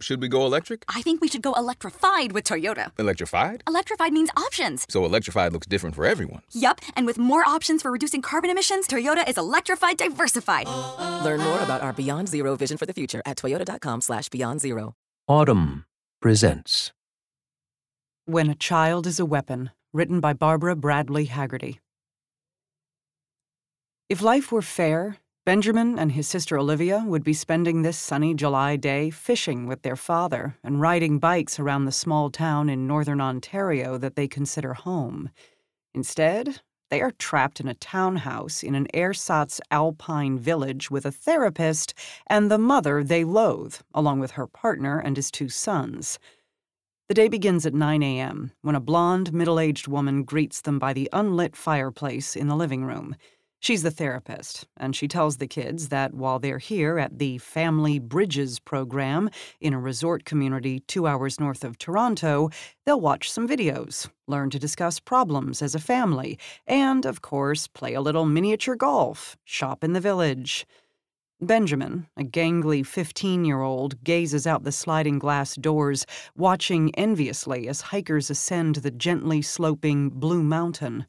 Should we go electric? I think we should go electrified with Toyota. Electrified? Electrified means options. So electrified looks different for everyone. Yup, and with more options for reducing carbon emissions, Toyota is electrified diversified. Learn more about our Beyond Zero vision for the future at toyota.com slash beyond zero. Audm presents When a Child is a Weapon, written by Barbara Bradley Hagerty. If life were fair, Benjamin and his sister Olivia would be spending this sunny July day fishing with their father and riding bikes around the small town in northern Ontario that they consider home. Instead, they are trapped in a townhouse in an ersatz alpine village with a therapist and the mother they loathe, along with her partner and his two sons. The day begins at 9 a.m. when a blonde, middle aged woman greets them by the unlit fireplace in the living room. She's the therapist, and she tells the kids that while they're here at the Family Bridges program in a resort community two hours north of Toronto, they'll watch some videos, learn to discuss problems as a family, and, of course, play a little miniature golf, shop in the village. Benjamin, a gangly 15 year old, gazes out the sliding glass doors, watching enviously as hikers ascend the gently sloping Blue Mountain.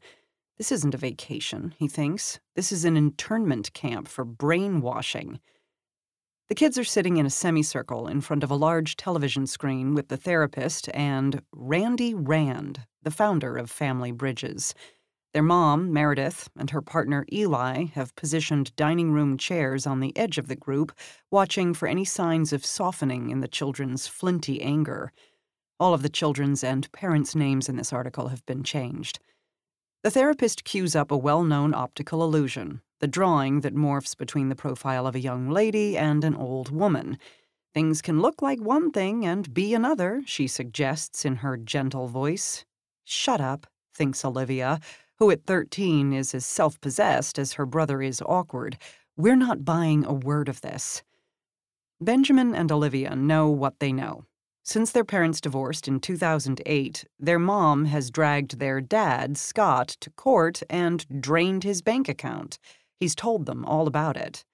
This isn't a vacation, he thinks. This is an internment camp for brainwashing. The kids are sitting in a semicircle in front of a large television screen with the therapist and Randy Rand, the founder of Family Bridges. Their mom, Meredith, and her partner Eli have positioned dining room chairs on the edge of the group, watching for any signs of softening in the children's flinty anger. All of the children's and parents' names in this article have been changed. The therapist cues up a well known optical illusion, the drawing that morphs between the profile of a young lady and an old woman. Things can look like one thing and be another, she suggests in her gentle voice. Shut up, thinks Olivia, who at 13 is as self possessed as her brother is awkward. We're not buying a word of this. Benjamin and Olivia know what they know. Since their parents divorced in 2008, their mom has dragged their dad, Scott, to court and drained his bank account. He's told them all about it.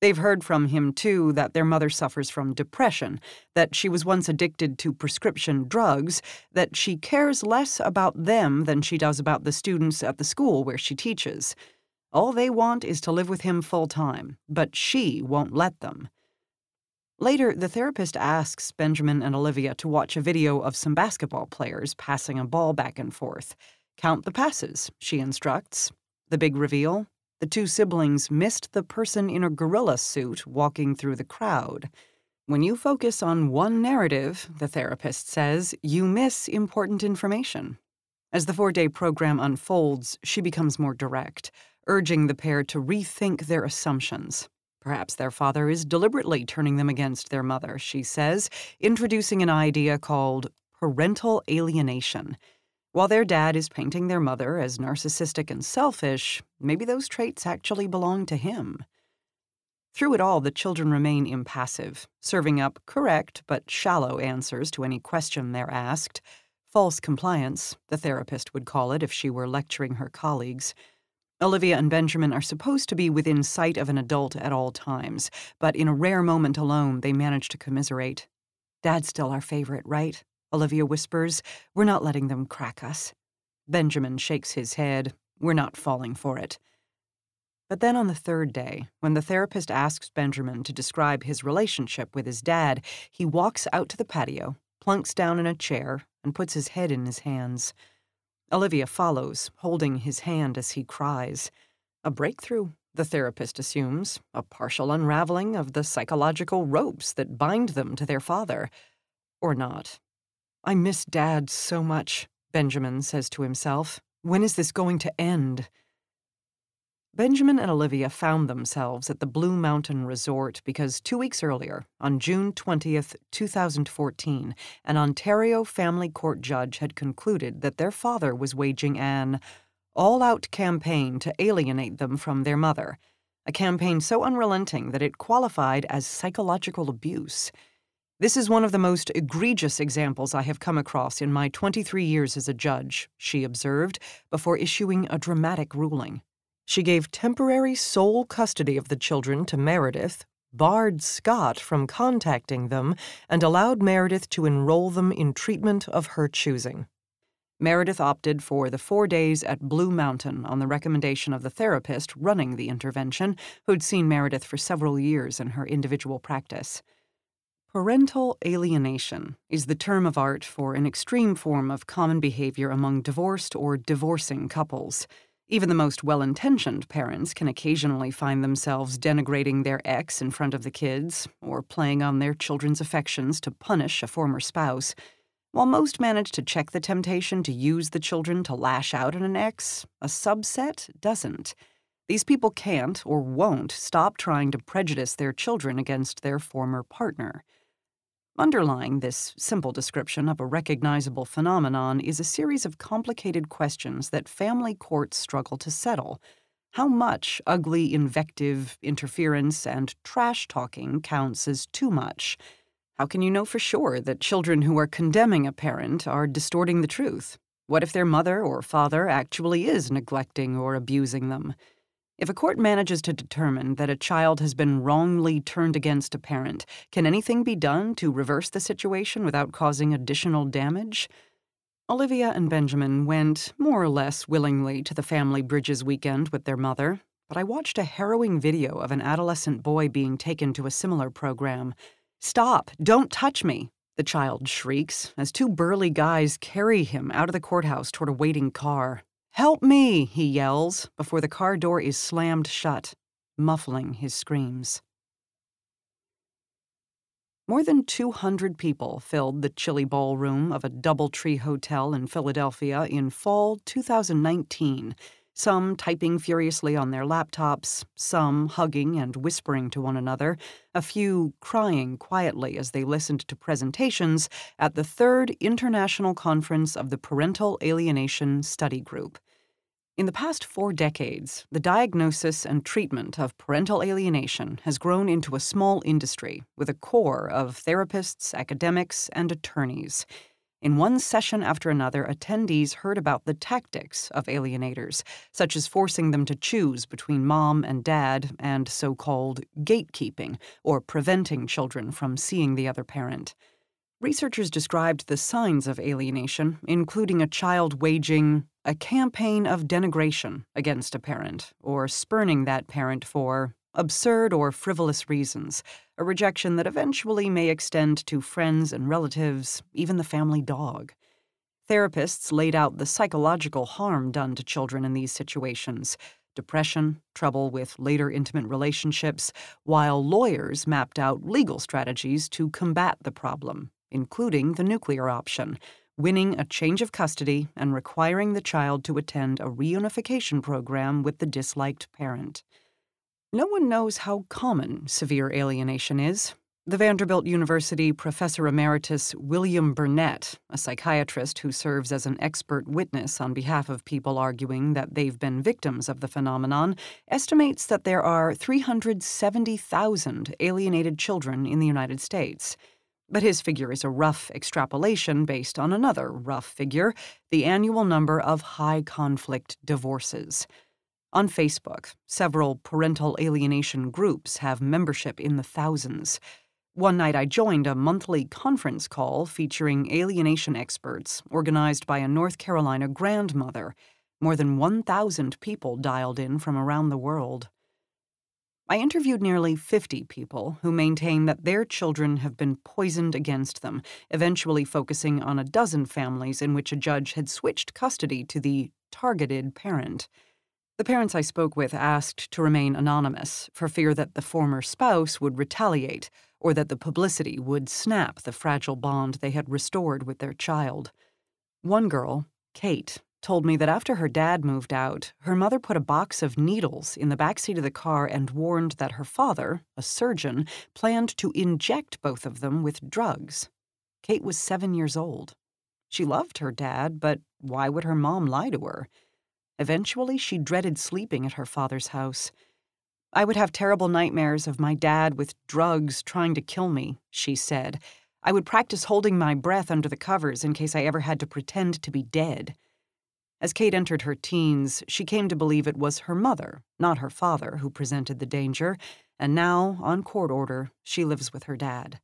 They've heard from him, too, that their mother suffers from depression, that she was once addicted to prescription drugs, that she cares less about them than she does about the students at the school where she teaches. All they want is to live with him full time, but she won't let them. Later, the therapist asks Benjamin and Olivia to watch a video of some basketball players passing a ball back and forth. Count the passes, she instructs. The big reveal the two siblings missed the person in a gorilla suit walking through the crowd. When you focus on one narrative, the therapist says, you miss important information. As the four day program unfolds, she becomes more direct, urging the pair to rethink their assumptions. Perhaps their father is deliberately turning them against their mother, she says, introducing an idea called parental alienation. While their dad is painting their mother as narcissistic and selfish, maybe those traits actually belong to him. Through it all, the children remain impassive, serving up correct but shallow answers to any question they're asked. False compliance, the therapist would call it if she were lecturing her colleagues. Olivia and Benjamin are supposed to be within sight of an adult at all times, but in a rare moment alone, they manage to commiserate. Dad's still our favorite, right? Olivia whispers. We're not letting them crack us. Benjamin shakes his head. We're not falling for it. But then on the third day, when the therapist asks Benjamin to describe his relationship with his dad, he walks out to the patio, plunks down in a chair, and puts his head in his hands. Olivia follows, holding his hand as he cries. A breakthrough, the therapist assumes, a partial unraveling of the psychological ropes that bind them to their father. Or not. I miss Dad so much, Benjamin says to himself. When is this going to end? Benjamin and Olivia found themselves at the Blue Mountain Resort because two weeks earlier, on June 20th, 2014, an Ontario family court judge had concluded that their father was waging an all out campaign to alienate them from their mother, a campaign so unrelenting that it qualified as psychological abuse. This is one of the most egregious examples I have come across in my 23 years as a judge, she observed, before issuing a dramatic ruling. She gave temporary sole custody of the children to Meredith, barred Scott from contacting them and allowed Meredith to enroll them in treatment of her choosing. Meredith opted for the four days at Blue Mountain on the recommendation of the therapist running the intervention, who'd seen Meredith for several years in her individual practice. Parental alienation is the term of art for an extreme form of common behavior among divorced or divorcing couples. Even the most well intentioned parents can occasionally find themselves denigrating their ex in front of the kids, or playing on their children's affections to punish a former spouse. While most manage to check the temptation to use the children to lash out at an ex, a subset doesn't. These people can't or won't stop trying to prejudice their children against their former partner. Underlying this simple description of a recognizable phenomenon is a series of complicated questions that family courts struggle to settle. How much ugly invective, interference, and trash talking counts as too much? How can you know for sure that children who are condemning a parent are distorting the truth? What if their mother or father actually is neglecting or abusing them? If a court manages to determine that a child has been wrongly turned against a parent, can anything be done to reverse the situation without causing additional damage? Olivia and Benjamin went, more or less willingly, to the family Bridges weekend with their mother, but I watched a harrowing video of an adolescent boy being taken to a similar program. Stop! Don't touch me! The child shrieks as two burly guys carry him out of the courthouse toward a waiting car. Help me, he yells before the car door is slammed shut, muffling his screams. More than 200 people filled the chilly ballroom of a Doubletree Hotel in Philadelphia in fall 2019, some typing furiously on their laptops, some hugging and whispering to one another, a few crying quietly as they listened to presentations at the third International Conference of the Parental Alienation Study Group. In the past four decades, the diagnosis and treatment of parental alienation has grown into a small industry with a core of therapists, academics, and attorneys. In one session after another, attendees heard about the tactics of alienators, such as forcing them to choose between mom and dad and so called gatekeeping, or preventing children from seeing the other parent. Researchers described the signs of alienation, including a child waging a campaign of denigration against a parent, or spurning that parent for absurd or frivolous reasons, a rejection that eventually may extend to friends and relatives, even the family dog. Therapists laid out the psychological harm done to children in these situations depression, trouble with later intimate relationships, while lawyers mapped out legal strategies to combat the problem, including the nuclear option, winning a change of custody and requiring the child to attend a reunification program with the disliked parent. No one knows how common severe alienation is. The Vanderbilt University professor emeritus William Bernet, a psychiatrist who serves as an expert witness on behalf of people arguing that they've been victims of the phenomenon, estimates that there are 370,000 alienated children in the United States. But his figure is a rough extrapolation based on another rough figure the annual number of high conflict divorces. On Facebook, several parental alienation groups have membership in the thousands. One night I joined a monthly conference call featuring alienation experts organized by a North Carolina grandmother. More than 1,000 people dialed in from around the world. I interviewed nearly 50 people who maintain that their children have been poisoned against them, eventually focusing on a dozen families in which a judge had switched custody to the targeted parent. The parents I spoke with asked to remain anonymous for fear that the former spouse would retaliate or that the publicity would snap the fragile bond they had restored with their child. One girl, Kate, told me that after her dad moved out, her mother put a box of needles in the back seat of the car and warned that her father, a surgeon, planned to inject both of them with drugs. Kate was seven years old. She loved her dad, but why would her mom lie to her? Eventually, she dreaded sleeping at her father's house. I would have terrible nightmares of my dad with drugs trying to kill me, she said. I would practice holding my breath under the covers in case I ever had to pretend to be dead. As Kate entered her teens, she came to believe it was her mother, not her father, who presented the danger, and now, on court order, she lives with her dad.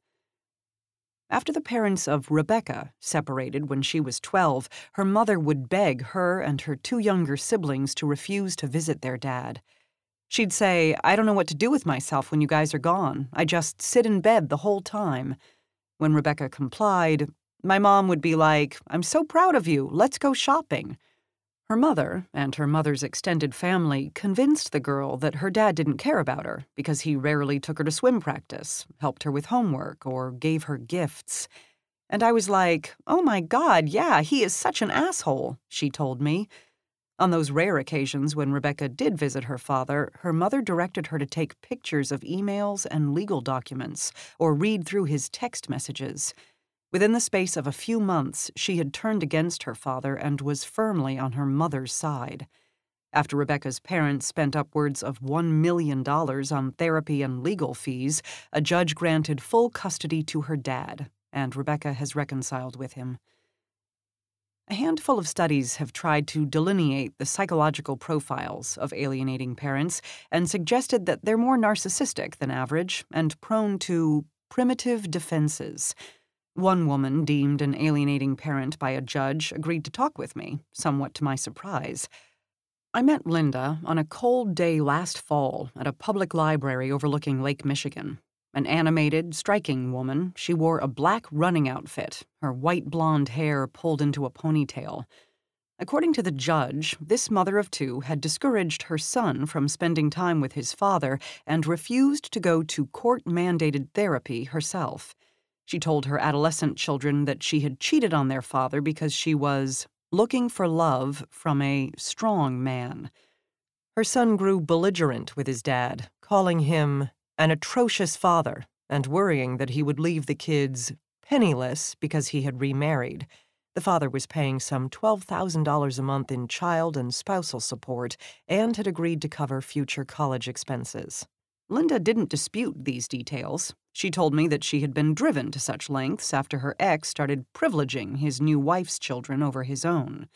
After the parents of Rebecca separated when she was 12, her mother would beg her and her two younger siblings to refuse to visit their dad. She'd say, I don't know what to do with myself when you guys are gone. I just sit in bed the whole time. When Rebecca complied, my mom would be like, I'm so proud of you. Let's go shopping. Her mother and her mother's extended family convinced the girl that her dad didn't care about her because he rarely took her to swim practice, helped her with homework, or gave her gifts. And I was like, oh my god, yeah, he is such an asshole, she told me. On those rare occasions when Rebecca did visit her father, her mother directed her to take pictures of emails and legal documents or read through his text messages. Within the space of a few months, she had turned against her father and was firmly on her mother's side. After Rebecca's parents spent upwards of $1 million on therapy and legal fees, a judge granted full custody to her dad, and Rebecca has reconciled with him. A handful of studies have tried to delineate the psychological profiles of alienating parents and suggested that they're more narcissistic than average and prone to primitive defenses one woman, deemed an alienating parent by a judge, agreed to talk with me, somewhat to my surprise. I met Linda on a cold day last fall at a public library overlooking Lake Michigan. An animated, striking woman, she wore a black running outfit, her white blonde hair pulled into a ponytail. According to the judge, this mother of two had discouraged her son from spending time with his father and refused to go to court mandated therapy herself. She told her adolescent children that she had cheated on their father because she was looking for love from a strong man. Her son grew belligerent with his dad, calling him an atrocious father and worrying that he would leave the kids penniless because he had remarried. The father was paying some $12,000 a month in child and spousal support and had agreed to cover future college expenses. Linda didn't dispute these details. She told me that she had been driven to such lengths after her ex started privileging his new wife's children over his own.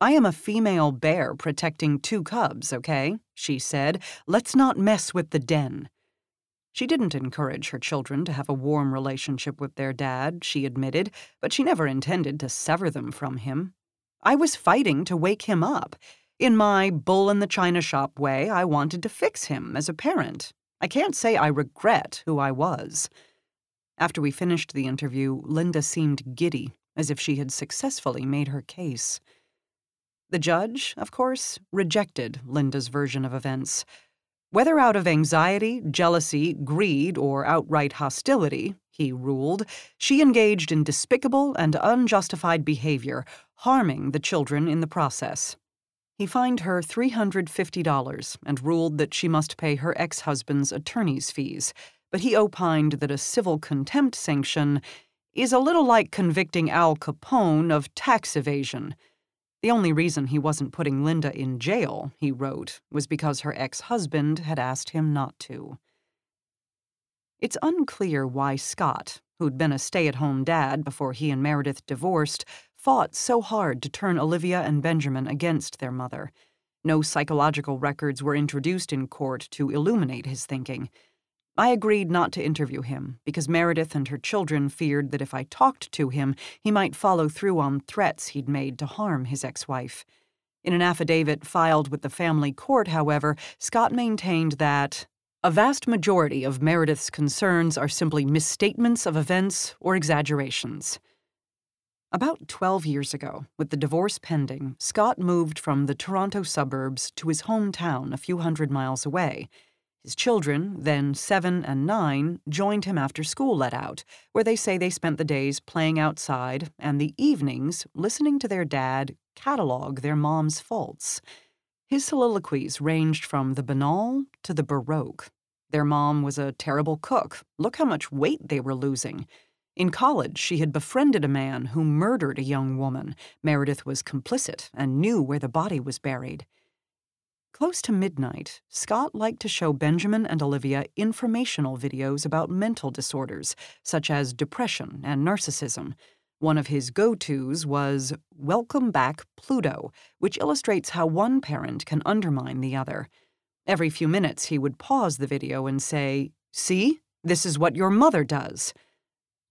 I am a female bear protecting two cubs, okay? She said. Let's not mess with the den. She didn't encourage her children to have a warm relationship with their dad, she admitted, but she never intended to sever them from him. I was fighting to wake him up. In my bull in the china shop way, I wanted to fix him as a parent. I can't say I regret who I was. After we finished the interview, Linda seemed giddy, as if she had successfully made her case. The judge, of course, rejected Linda's version of events. Whether out of anxiety, jealousy, greed, or outright hostility, he ruled, she engaged in despicable and unjustified behavior, harming the children in the process. He fined her $350 and ruled that she must pay her ex husband's attorney's fees, but he opined that a civil contempt sanction is a little like convicting Al Capone of tax evasion. The only reason he wasn't putting Linda in jail, he wrote, was because her ex husband had asked him not to. It's unclear why Scott, who'd been a stay at home dad before he and Meredith divorced, fought so hard to turn Olivia and Benjamin against their mother. No psychological records were introduced in court to illuminate his thinking. I agreed not to interview him because Meredith and her children feared that if I talked to him, he might follow through on threats he'd made to harm his ex wife. In an affidavit filed with the family court, however, Scott maintained that a vast majority of Meredith's concerns are simply misstatements of events or exaggerations. About 12 years ago, with the divorce pending, Scott moved from the Toronto suburbs to his hometown a few hundred miles away. His children, then seven and nine, joined him after school let out, where they say they spent the days playing outside and the evenings listening to their dad catalog their mom's faults. His soliloquies ranged from the banal to the baroque. Their mom was a terrible cook. Look how much weight they were losing. In college, she had befriended a man who murdered a young woman. Meredith was complicit and knew where the body was buried. Close to midnight, Scott liked to show Benjamin and Olivia informational videos about mental disorders, such as depression and narcissism. One of his go tos was Welcome Back Pluto, which illustrates how one parent can undermine the other. Every few minutes, he would pause the video and say, See, this is what your mother does.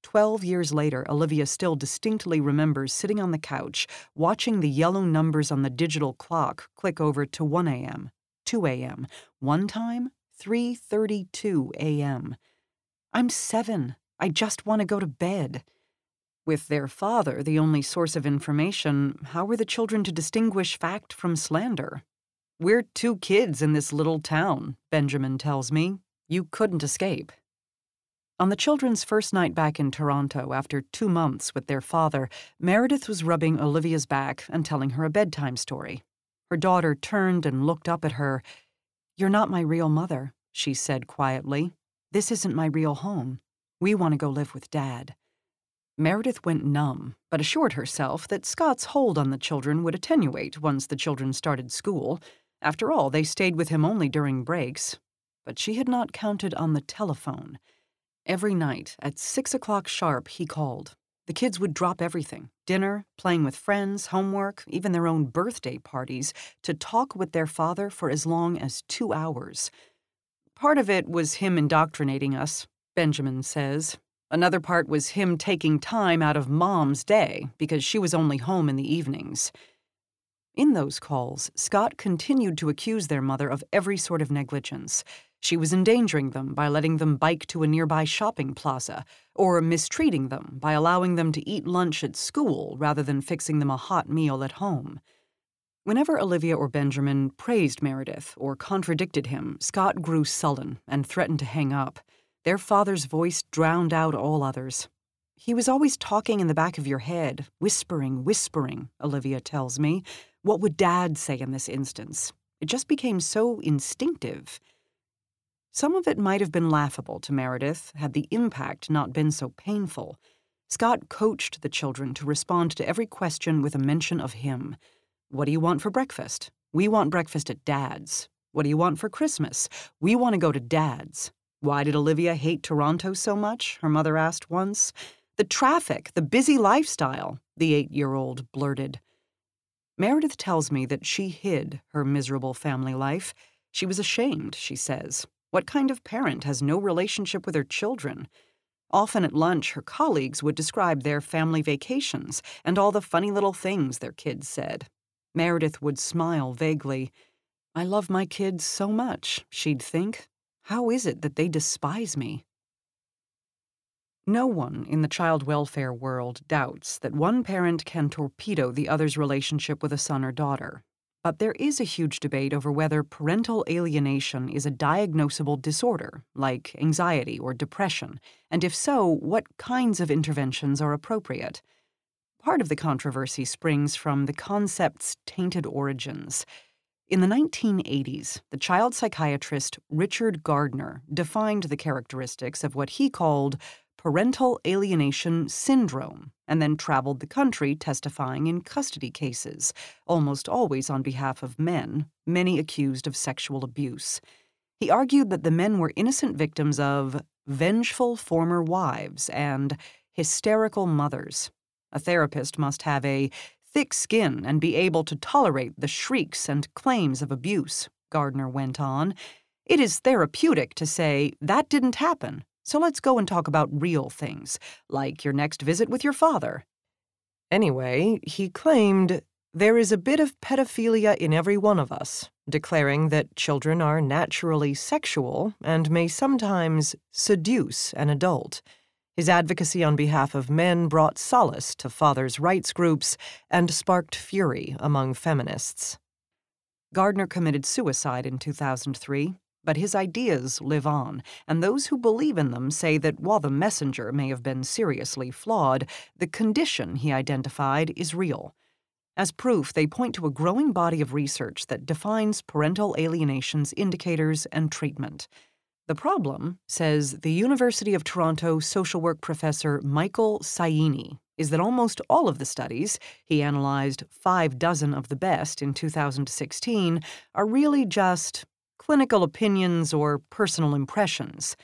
Twelve years later, Olivia still distinctly remembers sitting on the couch, watching the yellow numbers on the digital clock click over to 1 a.m., 2 a.m., one time, 3:32 a.m. I'm 7. I just want to go to bed. With their father the only source of information, how were the children to distinguish fact from slander? We're two kids in this little town, Benjamin tells me. You couldn't escape. On the children's first night back in Toronto after two months with their father, Meredith was rubbing Olivia's back and telling her a bedtime story. Her daughter turned and looked up at her. You're not my real mother, she said quietly. This isn't my real home. We want to go live with Dad. Meredith went numb, but assured herself that Scott's hold on the children would attenuate once the children started school. After all, they stayed with him only during breaks. But she had not counted on the telephone. Every night, at six o'clock sharp, he called. The kids would drop everything dinner, playing with friends, homework, even their own birthday parties to talk with their father for as long as two hours. Part of it was him indoctrinating us, Benjamin says. Another part was him taking time out of mom's day because she was only home in the evenings. In those calls, Scott continued to accuse their mother of every sort of negligence. She was endangering them by letting them bike to a nearby shopping plaza, or mistreating them by allowing them to eat lunch at school rather than fixing them a hot meal at home. Whenever Olivia or Benjamin praised Meredith or contradicted him, Scott grew sullen and threatened to hang up. Their father's voice drowned out all others. He was always talking in the back of your head, whispering, whispering, Olivia tells me. What would Dad say in this instance? It just became so instinctive. Some of it might have been laughable to Meredith had the impact not been so painful. Scott coached the children to respond to every question with a mention of him. What do you want for breakfast? We want breakfast at Dad's. What do you want for Christmas? We want to go to Dad's. Why did Olivia hate Toronto so much? Her mother asked once. The traffic, the busy lifestyle, the eight year old blurted. Meredith tells me that she hid her miserable family life. She was ashamed, she says. What kind of parent has no relationship with her children? Often at lunch, her colleagues would describe their family vacations and all the funny little things their kids said. Meredith would smile vaguely. I love my kids so much, she'd think. How is it that they despise me? No one in the child welfare world doubts that one parent can torpedo the other's relationship with a son or daughter. But there is a huge debate over whether parental alienation is a diagnosable disorder, like anxiety or depression, and if so, what kinds of interventions are appropriate. Part of the controversy springs from the concept's tainted origins. In the 1980s, the child psychiatrist Richard Gardner defined the characteristics of what he called parental alienation syndrome, and then traveled the country testifying in custody cases, almost always on behalf of men, many accused of sexual abuse. He argued that the men were innocent victims of vengeful former wives and hysterical mothers. A therapist must have a thick skin and be able to tolerate the shrieks and claims of abuse, Gardner went on. It is therapeutic to say, that didn't happen, so let's go and talk about real things, like your next visit with your father. Anyway, he claimed there is a bit of pedophilia in every one of us, declaring that children are naturally sexual and may sometimes seduce an adult. His advocacy on behalf of men brought solace to fathers' rights groups and sparked fury among feminists. Gardner committed suicide in 2003, but his ideas live on, and those who believe in them say that while the messenger may have been seriously flawed, the condition he identified is real. As proof, they point to a growing body of research that defines parental alienation's indicators and treatment. The problem, says the University of Toronto social work professor Michael Saini, is that almost all of the studies, he analyzed five dozen of the best in 2016, are really just clinical opinions, or personal impressions.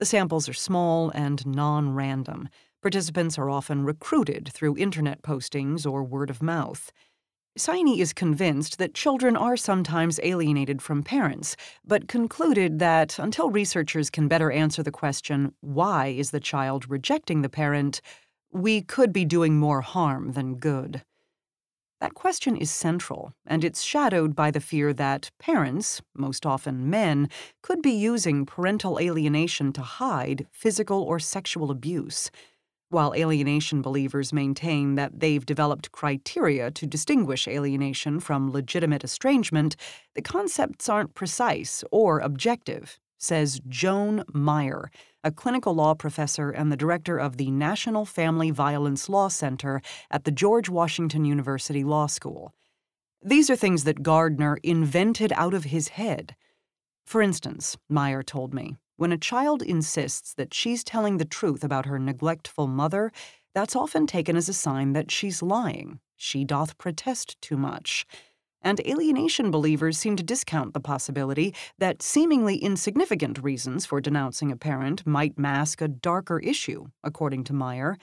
The samples are small and non random. Participants are often recruited through internet postings or word of mouth. Saini is convinced that children are sometimes alienated from parents, but concluded that until researchers can better answer the question, why is the child rejecting the parent, we could be doing more harm than good. That question is central, and it's shadowed by the fear that parents, most often men, could be using parental alienation to hide physical or sexual abuse. While alienation believers maintain that they've developed criteria to distinguish alienation from legitimate estrangement, the concepts aren't precise or objective, says Joan Meier, a clinical law professor and the director of the National Family Violence Law Center at the George Washington University Law School. These are things that Gardner invented out of his head. For instance, Meier told me, when a child insists that she's telling the truth about her neglectful mother, that's often taken as a sign that she's lying. She doth protest too much. And alienation believers seem to discount the possibility that seemingly insignificant reasons for denouncing a parent might mask a darker issue, according to Meier.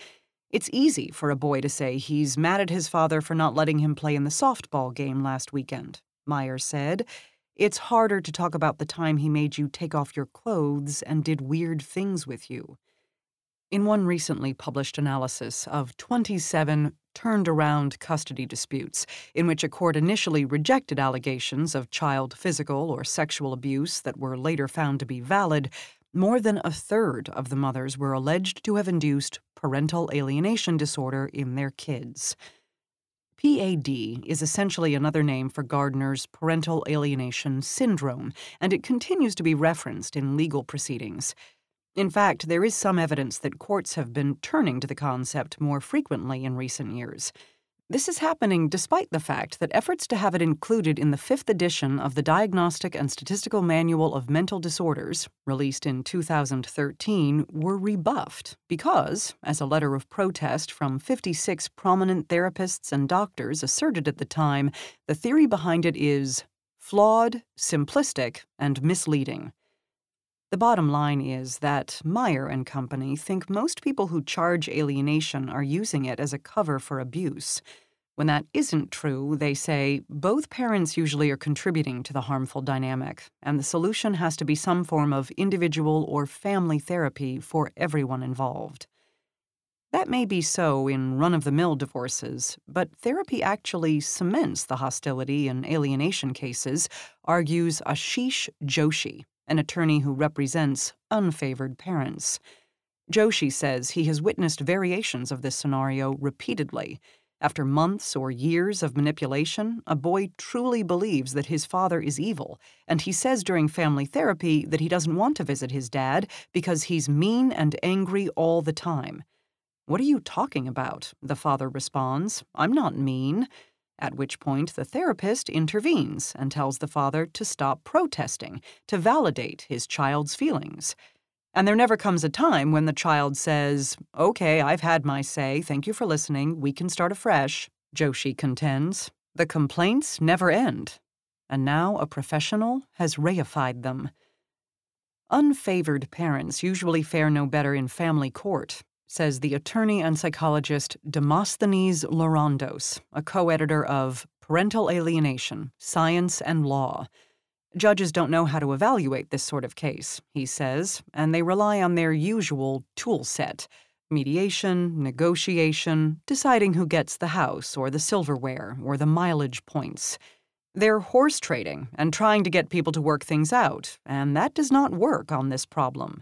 It's easy for a boy to say he's mad at his father for not letting him play in the softball game last weekend, Meier said. It's harder to talk about the time he made you take off your clothes and did weird things with you. In one recently published analysis of 27 turned around custody disputes, in which a court initially rejected allegations of child physical or sexual abuse that were later found to be valid, more than a third of the mothers were alleged to have induced parental alienation disorder in their kids. PAD is essentially another name for Gardner's parental alienation syndrome, and it continues to be referenced in legal proceedings. In fact, there is some evidence that courts have been turning to the concept more frequently in recent years. This is happening despite the fact that efforts to have it included in the fifth edition of the Diagnostic and Statistical Manual of Mental Disorders, released in 2013, were rebuffed because, as a letter of protest from 56 prominent therapists and doctors asserted at the time, the theory behind it is flawed, simplistic, and misleading. The bottom line is that Meier and company think most people who charge alienation are using it as a cover for abuse. When that isn't true, they say both parents usually are contributing to the harmful dynamic, and the solution has to be some form of individual or family therapy for everyone involved. That may be so in run of the mill divorces, but therapy actually cements the hostility in alienation cases, argues Ashish Joshi, an attorney who represents unfavored parents. Joshi says he has witnessed variations of this scenario repeatedly after months or years of manipulation, a boy truly believes that his father is evil, and he says during family therapy that he doesn't want to visit his dad because he's mean and angry all the time. What are you talking about? The father responds. I'm not mean. At which point, the therapist intervenes and tells the father to stop protesting, to validate his child's feelings. And there never comes a time when the child says, Okay, I've had my say, thank you for listening, we can start afresh, Joshi contends. The complaints never end. And now a professional has reified them. Unfavored parents usually fare no better in family court, says the attorney and psychologist Demosthenes Lorandos, a co editor of Parental Alienation Science and Law Judges don't know how to evaluate this sort of case, he says, and they rely on their usual tool set mediation, negotiation, deciding who gets the house or the silverware or the mileage points. They're horse trading and trying to get people to work things out, and that does not work on this problem.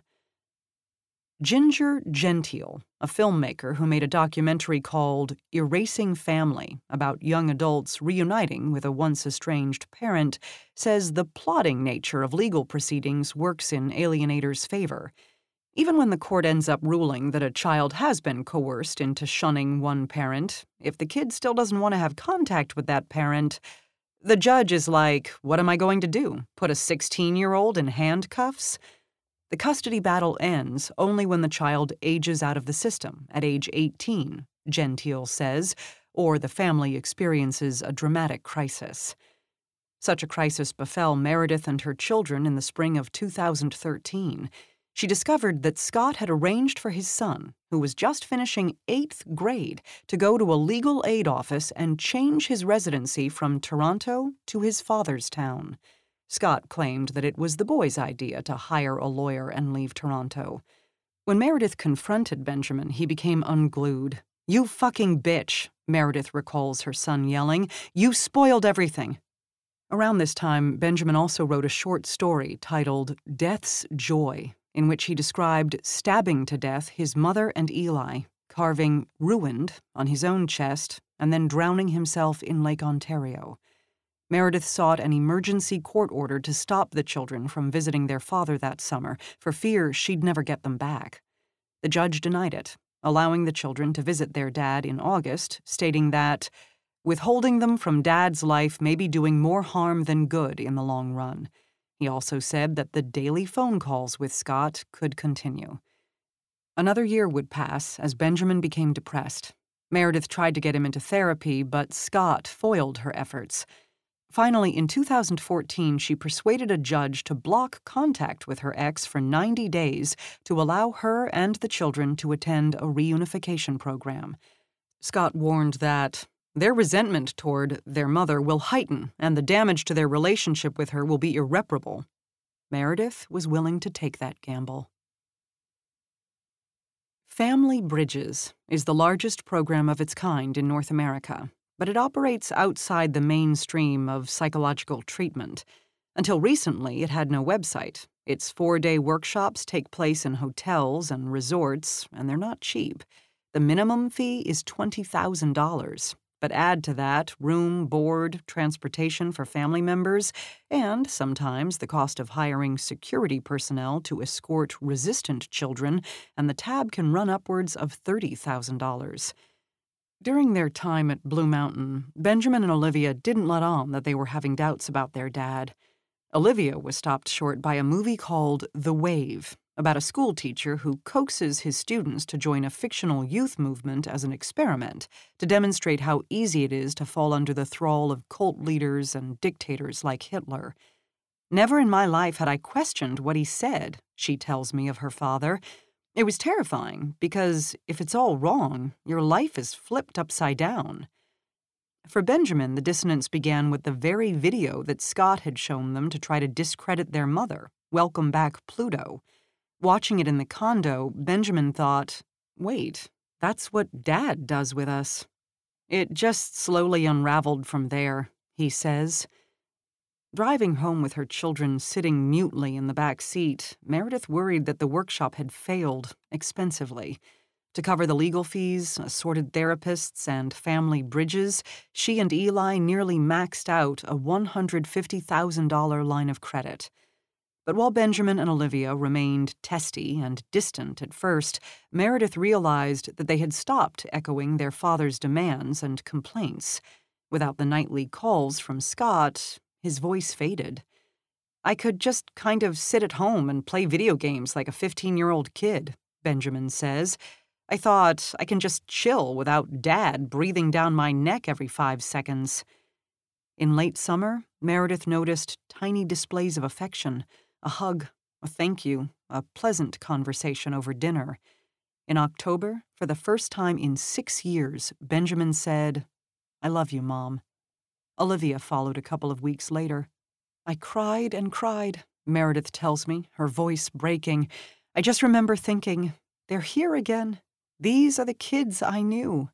Ginger Gentile, a filmmaker who made a documentary called Erasing Family about young adults reuniting with a once estranged parent, says the plotting nature of legal proceedings works in alienators' favor. Even when the court ends up ruling that a child has been coerced into shunning one parent, if the kid still doesn't want to have contact with that parent, the judge is like, What am I going to do? Put a 16 year old in handcuffs? The custody battle ends only when the child ages out of the system at age 18, Gentile says, or the family experiences a dramatic crisis. Such a crisis befell Meredith and her children in the spring of 2013. she discovered that Scott had arranged for his son, who was just finishing eighth grade, to go to a legal aid office and change his residency from Toronto to his father's town. Scott claimed that it was the boy's idea to hire a lawyer and leave Toronto. When Meredith confronted Benjamin, he became unglued. You fucking bitch, Meredith recalls her son yelling. You spoiled everything. Around this time, Benjamin also wrote a short story titled Death's Joy, in which he described stabbing to death his mother and Eli, carving ruined on his own chest, and then drowning himself in Lake Ontario. Meredith sought an emergency court order to stop the children from visiting their father that summer for fear she'd never get them back. The judge denied it, allowing the children to visit their dad in August, stating that withholding them from dad's life may be doing more harm than good in the long run. He also said that the daily phone calls with Scott could continue. Another year would pass as Benjamin became depressed. Meredith tried to get him into therapy, but Scott foiled her efforts. Finally, in 2014, she persuaded a judge to block contact with her ex for 90 days to allow her and the children to attend a reunification program. Scott warned that their resentment toward their mother will heighten and the damage to their relationship with her will be irreparable. Meredith was willing to take that gamble. Family Bridges is the largest program of its kind in North America but it operates outside the mainstream of psychological treatment. Until recently, it had no website. Its four day workshops take place in hotels and resorts, and they're not cheap. The minimum fee is $20,000. But add to that room, board, transportation for family members, and sometimes the cost of hiring security personnel to escort resistant children, and the tab can run upwards of $30,000. During their time at Blue Mountain, Benjamin and Olivia didn't let on that they were having doubts about their dad. Olivia was stopped short by a movie called The Wave, about a schoolteacher who coaxes his students to join a fictional youth movement as an experiment to demonstrate how easy it is to fall under the thrall of cult leaders and dictators like Hitler. Never in my life had I questioned what he said, she tells me of her father, it was terrifying because if it's all wrong, your life is flipped upside down. For Benjamin, the dissonance began with the very video that Scott had shown them to try to discredit their mother, Welcome Back Pluto. Watching it in the condo, Benjamin thought, wait, that's what Dad does with us. It just slowly unraveled from there, he says. Driving home with her children sitting mutely in the back seat, Meredith worried that the workshop had failed expensively. To cover the legal fees, assorted therapists, and family bridges, she and Eli nearly maxed out a $150,000 line of credit. But while Benjamin and Olivia remained testy and distant at first, Meredith realized that they had stopped echoing their father's demands and complaints. Without the nightly calls from Scott, his voice faded. I could just kind of sit at home and play video games like a 15 year old kid, Benjamin says. I thought I can just chill without Dad breathing down my neck every five seconds. In late summer, Meredith noticed tiny displays of affection a hug, a thank you, a pleasant conversation over dinner. In October, for the first time in six years, Benjamin said, I love you, Mom. Olivia followed a couple of weeks later. I cried and cried, Meredith tells me, her voice breaking. I just remember thinking, they're here again. These are the kids I knew.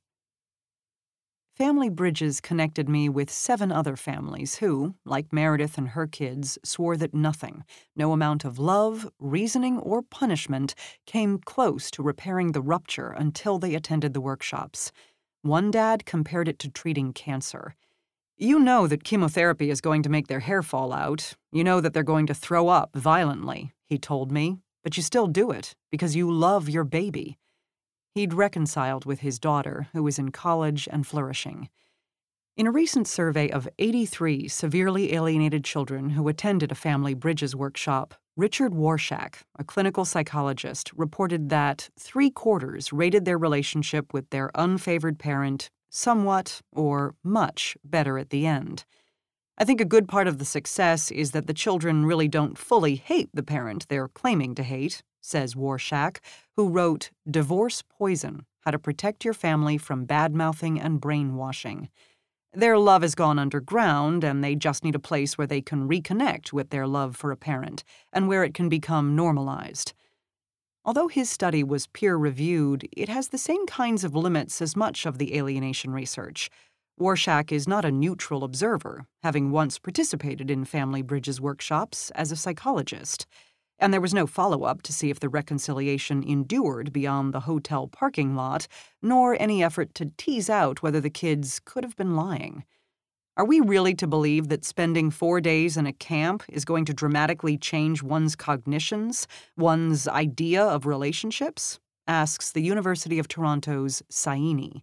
Family Bridges connected me with seven other families who, like Meredith and her kids, swore that nothing, no amount of love, reasoning, or punishment, came close to repairing the rupture until they attended the workshops. One dad compared it to treating cancer. You know that chemotherapy is going to make their hair fall out. You know that they're going to throw up violently, he told me, but you still do it because you love your baby. He'd reconciled with his daughter, who was in college and flourishing. In a recent survey of 83 severely alienated children who attended a Family Bridges workshop, Richard Warshak, a clinical psychologist, reported that three quarters rated their relationship with their unfavored parent somewhat or much better at the end. I think a good part of the success is that the children really don't fully hate the parent they're claiming to hate. says Warshak, who wrote Divorce Poison How to Protect Your Family from Bad Mouthing and Brainwashing. Their love has gone underground, and they just need a place where they can reconnect with their love for a parent and where it can become normalized. Although his study was peer reviewed, it has the same kinds of limits as much of the alienation research. Warshak is not a neutral observer, having once participated in Family Bridges workshops as a psychologist. And there was no follow up to see if the reconciliation endured beyond the hotel parking lot, nor any effort to tease out whether the kids could have been lying. Are we really to believe that spending four days in a camp is going to dramatically change one's cognitions, one's idea of relationships? asks the University of Toronto's Saini.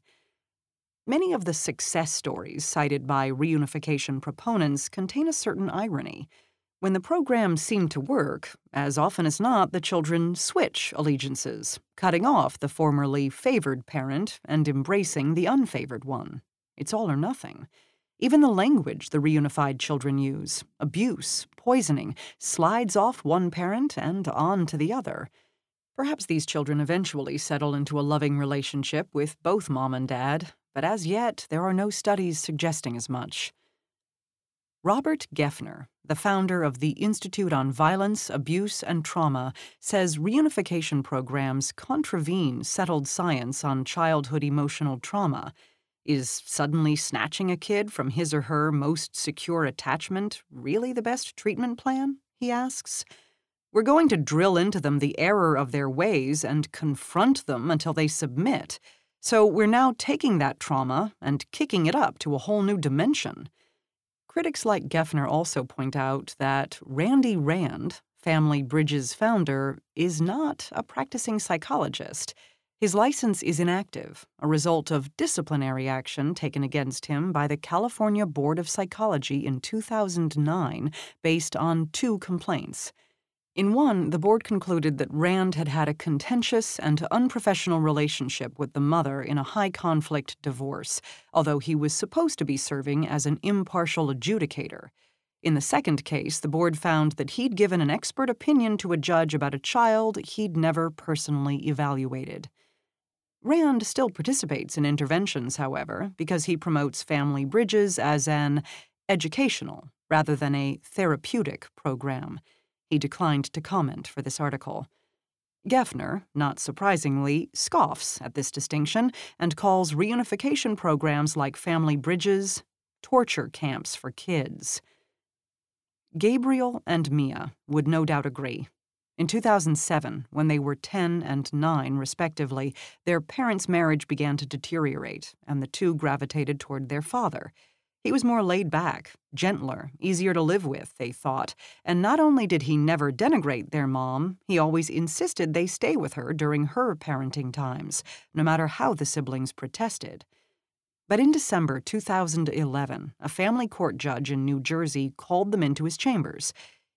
Many of the success stories cited by reunification proponents contain a certain irony. When the program seemed to work, as often as not, the children switch allegiances, cutting off the formerly favored parent and embracing the unfavored one. It's all or nothing. Even the language the reunified children use, abuse, poisoning, slides off one parent and on to the other. Perhaps these children eventually settle into a loving relationship with both mom and dad, but as yet there are no studies suggesting as much. Robert Geffner, the founder of the Institute on Violence, Abuse, and Trauma, says reunification programs contravene settled science on childhood emotional trauma. Is suddenly snatching a kid from his or her most secure attachment really the best treatment plan? He asks. We're going to drill into them the error of their ways and confront them until they submit. So we're now taking that trauma and kicking it up to a whole new dimension. Critics like Geffner also point out that Randy Rand, Family Bridges founder, is not a practicing psychologist. His license is inactive, a result of disciplinary action taken against him by the California Board of Psychology in 2009 based on two complaints. In one, the board concluded that Rand had had a contentious and unprofessional relationship with the mother in a high conflict divorce, although he was supposed to be serving as an impartial adjudicator. In the second case, the board found that he'd given an expert opinion to a judge about a child he'd never personally evaluated. Rand still participates in interventions, however, because he promotes family bridges as an educational rather than a therapeutic program. He declined to comment for this article. Geffner, not surprisingly, scoffs at this distinction and calls reunification programs like Family Bridges torture camps for kids. Gabriel and Mia would no doubt agree. In 2007, when they were 10 and 9, respectively, their parents' marriage began to deteriorate, and the two gravitated toward their father. He was more laid back, gentler, easier to live with, they thought, and not only did he never denigrate their mom, he always insisted they stay with her during her parenting times, no matter how the siblings protested. But in December 2011, a family court judge in New Jersey called them into his chambers.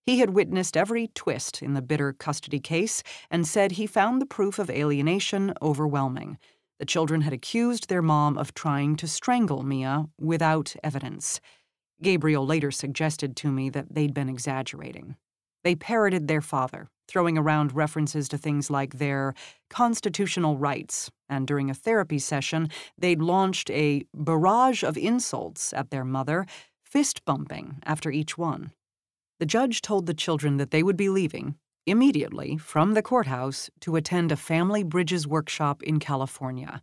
He had witnessed every twist in the bitter custody case and said he found the proof of alienation overwhelming. The children had accused their mom of trying to strangle Mia without evidence. Gabriel later suggested to me that they'd been exaggerating. They parroted their father, throwing around references to things like their constitutional rights, and during a therapy session, they'd launched a barrage of insults at their mother, fist bumping after each one. The judge told the children that they would be leaving, immediately from the courthouse to attend a family bridges workshop in California.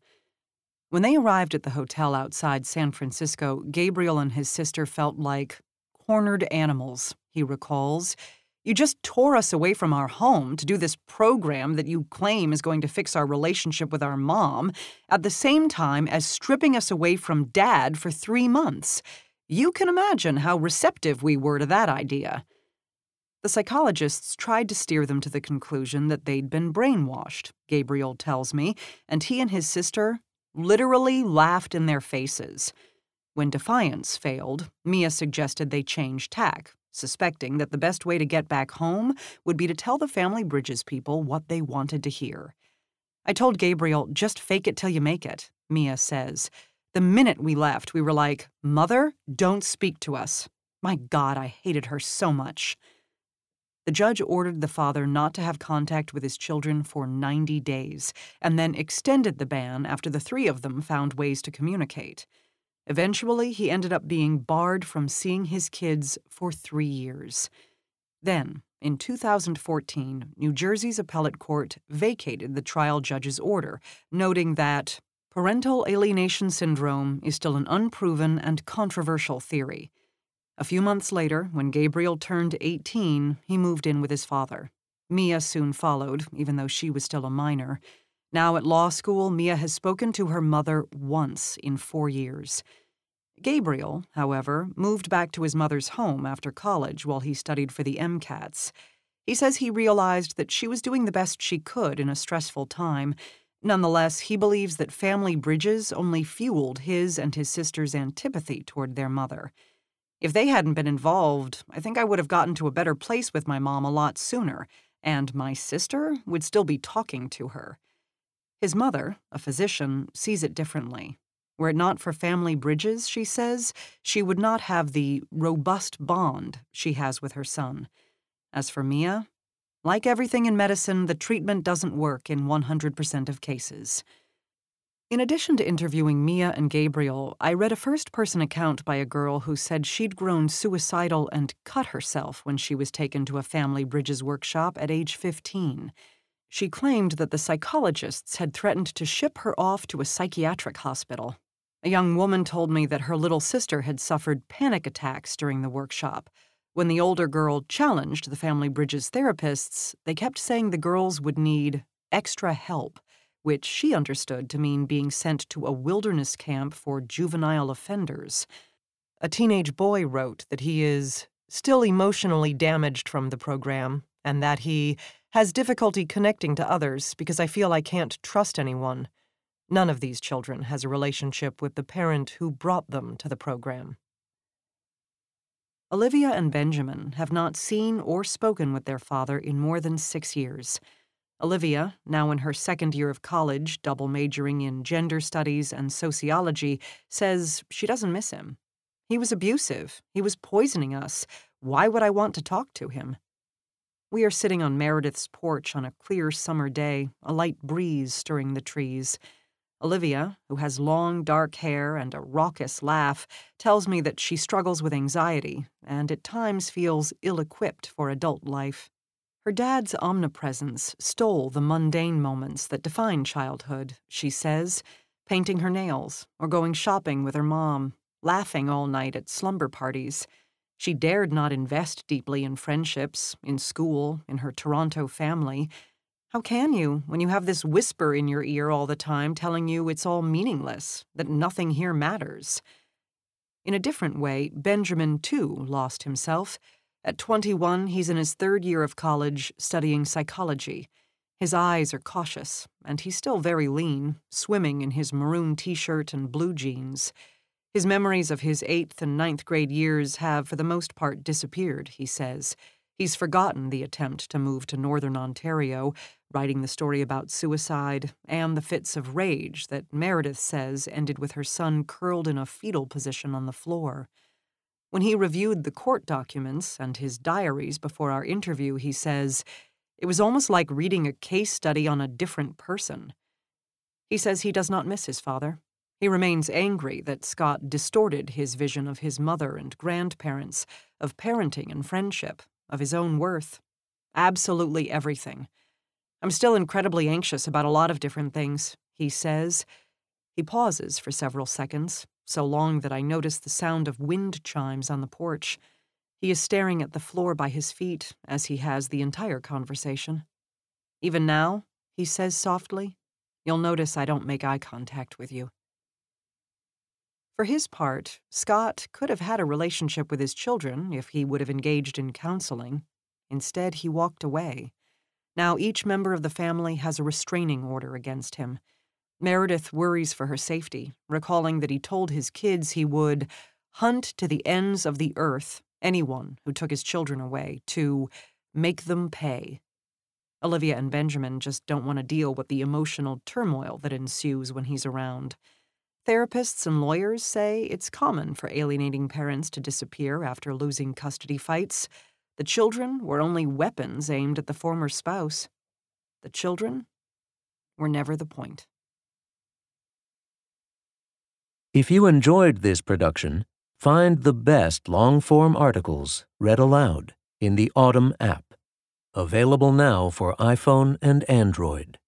When they arrived at the hotel outside San Francisco, Gabriel and his sister felt like cornered animals, he recalls. You just tore us away from our home to do this program that you claim is going to fix our relationship with our mom, at the same time as stripping us away from dad for three months. You can imagine how receptive we were to that idea. The psychologists tried to steer them to the conclusion that they'd been brainwashed, Gabriel tells me, and he and his sister literally laughed in their faces. When defiance failed, Mia suggested they change tack, suspecting that the best way to get back home would be to tell the Family Bridges people what they wanted to hear. I told Gabriel, just fake it till you make it, Mia says. The minute we left, we were like, Mother, don't speak to us. My God, I hated her so much. The judge ordered the father not to have contact with his children for 90 days, and then extended the ban after the three of them found ways to communicate. Eventually, he ended up being barred from seeing his kids for three years. Then, in 2014, New Jersey's appellate court vacated the trial judge's order, noting that parental alienation syndrome is still an unproven and controversial theory. A few months later, when Gabriel turned 18, he moved in with his father. Mia soon followed, even though she was still a minor. Now at law school, Mia has spoken to her mother once in four years. Gabriel, however, moved back to his mother's home after college while he studied for the MCATs. He says he realized that she was doing the best she could in a stressful time. Nonetheless, he believes that family bridges only fueled his and his sister's antipathy toward their mother. If they hadn't been involved, I think I would have gotten to a better place with my mom a lot sooner, and my sister would still be talking to her. His mother, a physician, sees it differently. Were it not for family bridges, she says, she would not have the robust bond she has with her son. As for Mia, like everything in medicine, the treatment doesn't work in 100% of cases. In addition to interviewing Mia and Gabriel, I read a first person account by a girl who said she'd grown suicidal and cut herself when she was taken to a family bridges workshop at age 15. She claimed that the psychologists had threatened to ship her off to a psychiatric hospital. A young woman told me that her little sister had suffered panic attacks during the workshop. When the older girl challenged the Family Bridges therapists, they kept saying the girls would need extra help, which she understood to mean being sent to a wilderness camp for juvenile offenders. A teenage boy wrote that he is still emotionally damaged from the program and that he has difficulty connecting to others because I feel I can't trust anyone. None of these children has a relationship with the parent who brought them to the program. Olivia and Benjamin have not seen or spoken with their father in more than six years. Olivia, now in her second year of college, double majoring in gender studies and sociology, says she doesn't miss him. He was abusive. He was poisoning us. Why would I want to talk to him? We are sitting on Meredith's porch on a clear summer day, a light breeze stirring the trees. Olivia, who has long dark hair and a raucous laugh, tells me that she struggles with anxiety and at times feels ill equipped for adult life. Her dad's omnipresence stole the mundane moments that define childhood, she says, painting her nails or going shopping with her mom, laughing all night at slumber parties. She dared not invest deeply in friendships, in school, in her Toronto family how can you when you have this whisper in your ear all the time telling you it's all meaningless, that nothing here matters? In a different way, Benjamin, too, lost himself. At 21, he's in his third year of college studying psychology. His eyes are cautious, and he's still very lean, swimming in his maroon t shirt and blue jeans. His memories of his eighth and ninth grade years have, for the most part, disappeared, he says. He's forgotten the attempt to move to Northern Ontario, writing the story about suicide and the fits of rage that Meredith says ended with her son curled in a fetal position on the floor. When he reviewed the court documents and his diaries before our interview, he says, It was almost like reading a case study on a different person. He says he does not miss his father. He remains angry that Scott distorted his vision of his mother and grandparents, of parenting and friendship, of his own worth. Absolutely everything. I'm still incredibly anxious about a lot of different things, he says. He pauses for several seconds, so long that I notice the sound of wind chimes on the porch. He is staring at the floor by his feet, as he has the entire conversation. Even now, he says softly, you'll notice I don't make eye contact with you. For his part, Scott could have had a relationship with his children if he would have engaged in counseling. Instead, he walked away. Now each member of the family has a restraining order against him. Meredith worries for her safety, recalling that he told his kids he would hunt to the ends of the earth anyone who took his children away to make them pay. Olivia and Benjamin just don't want to deal with the emotional turmoil that ensues when he's around. Therapists and lawyers say it's common for alienating parents to disappear after losing custody fights, The children were only weapons aimed at the former spouse. The children were never the point. If you enjoyed this production, find the best long form articles read aloud in the Audm app, available now for iPhone and Android.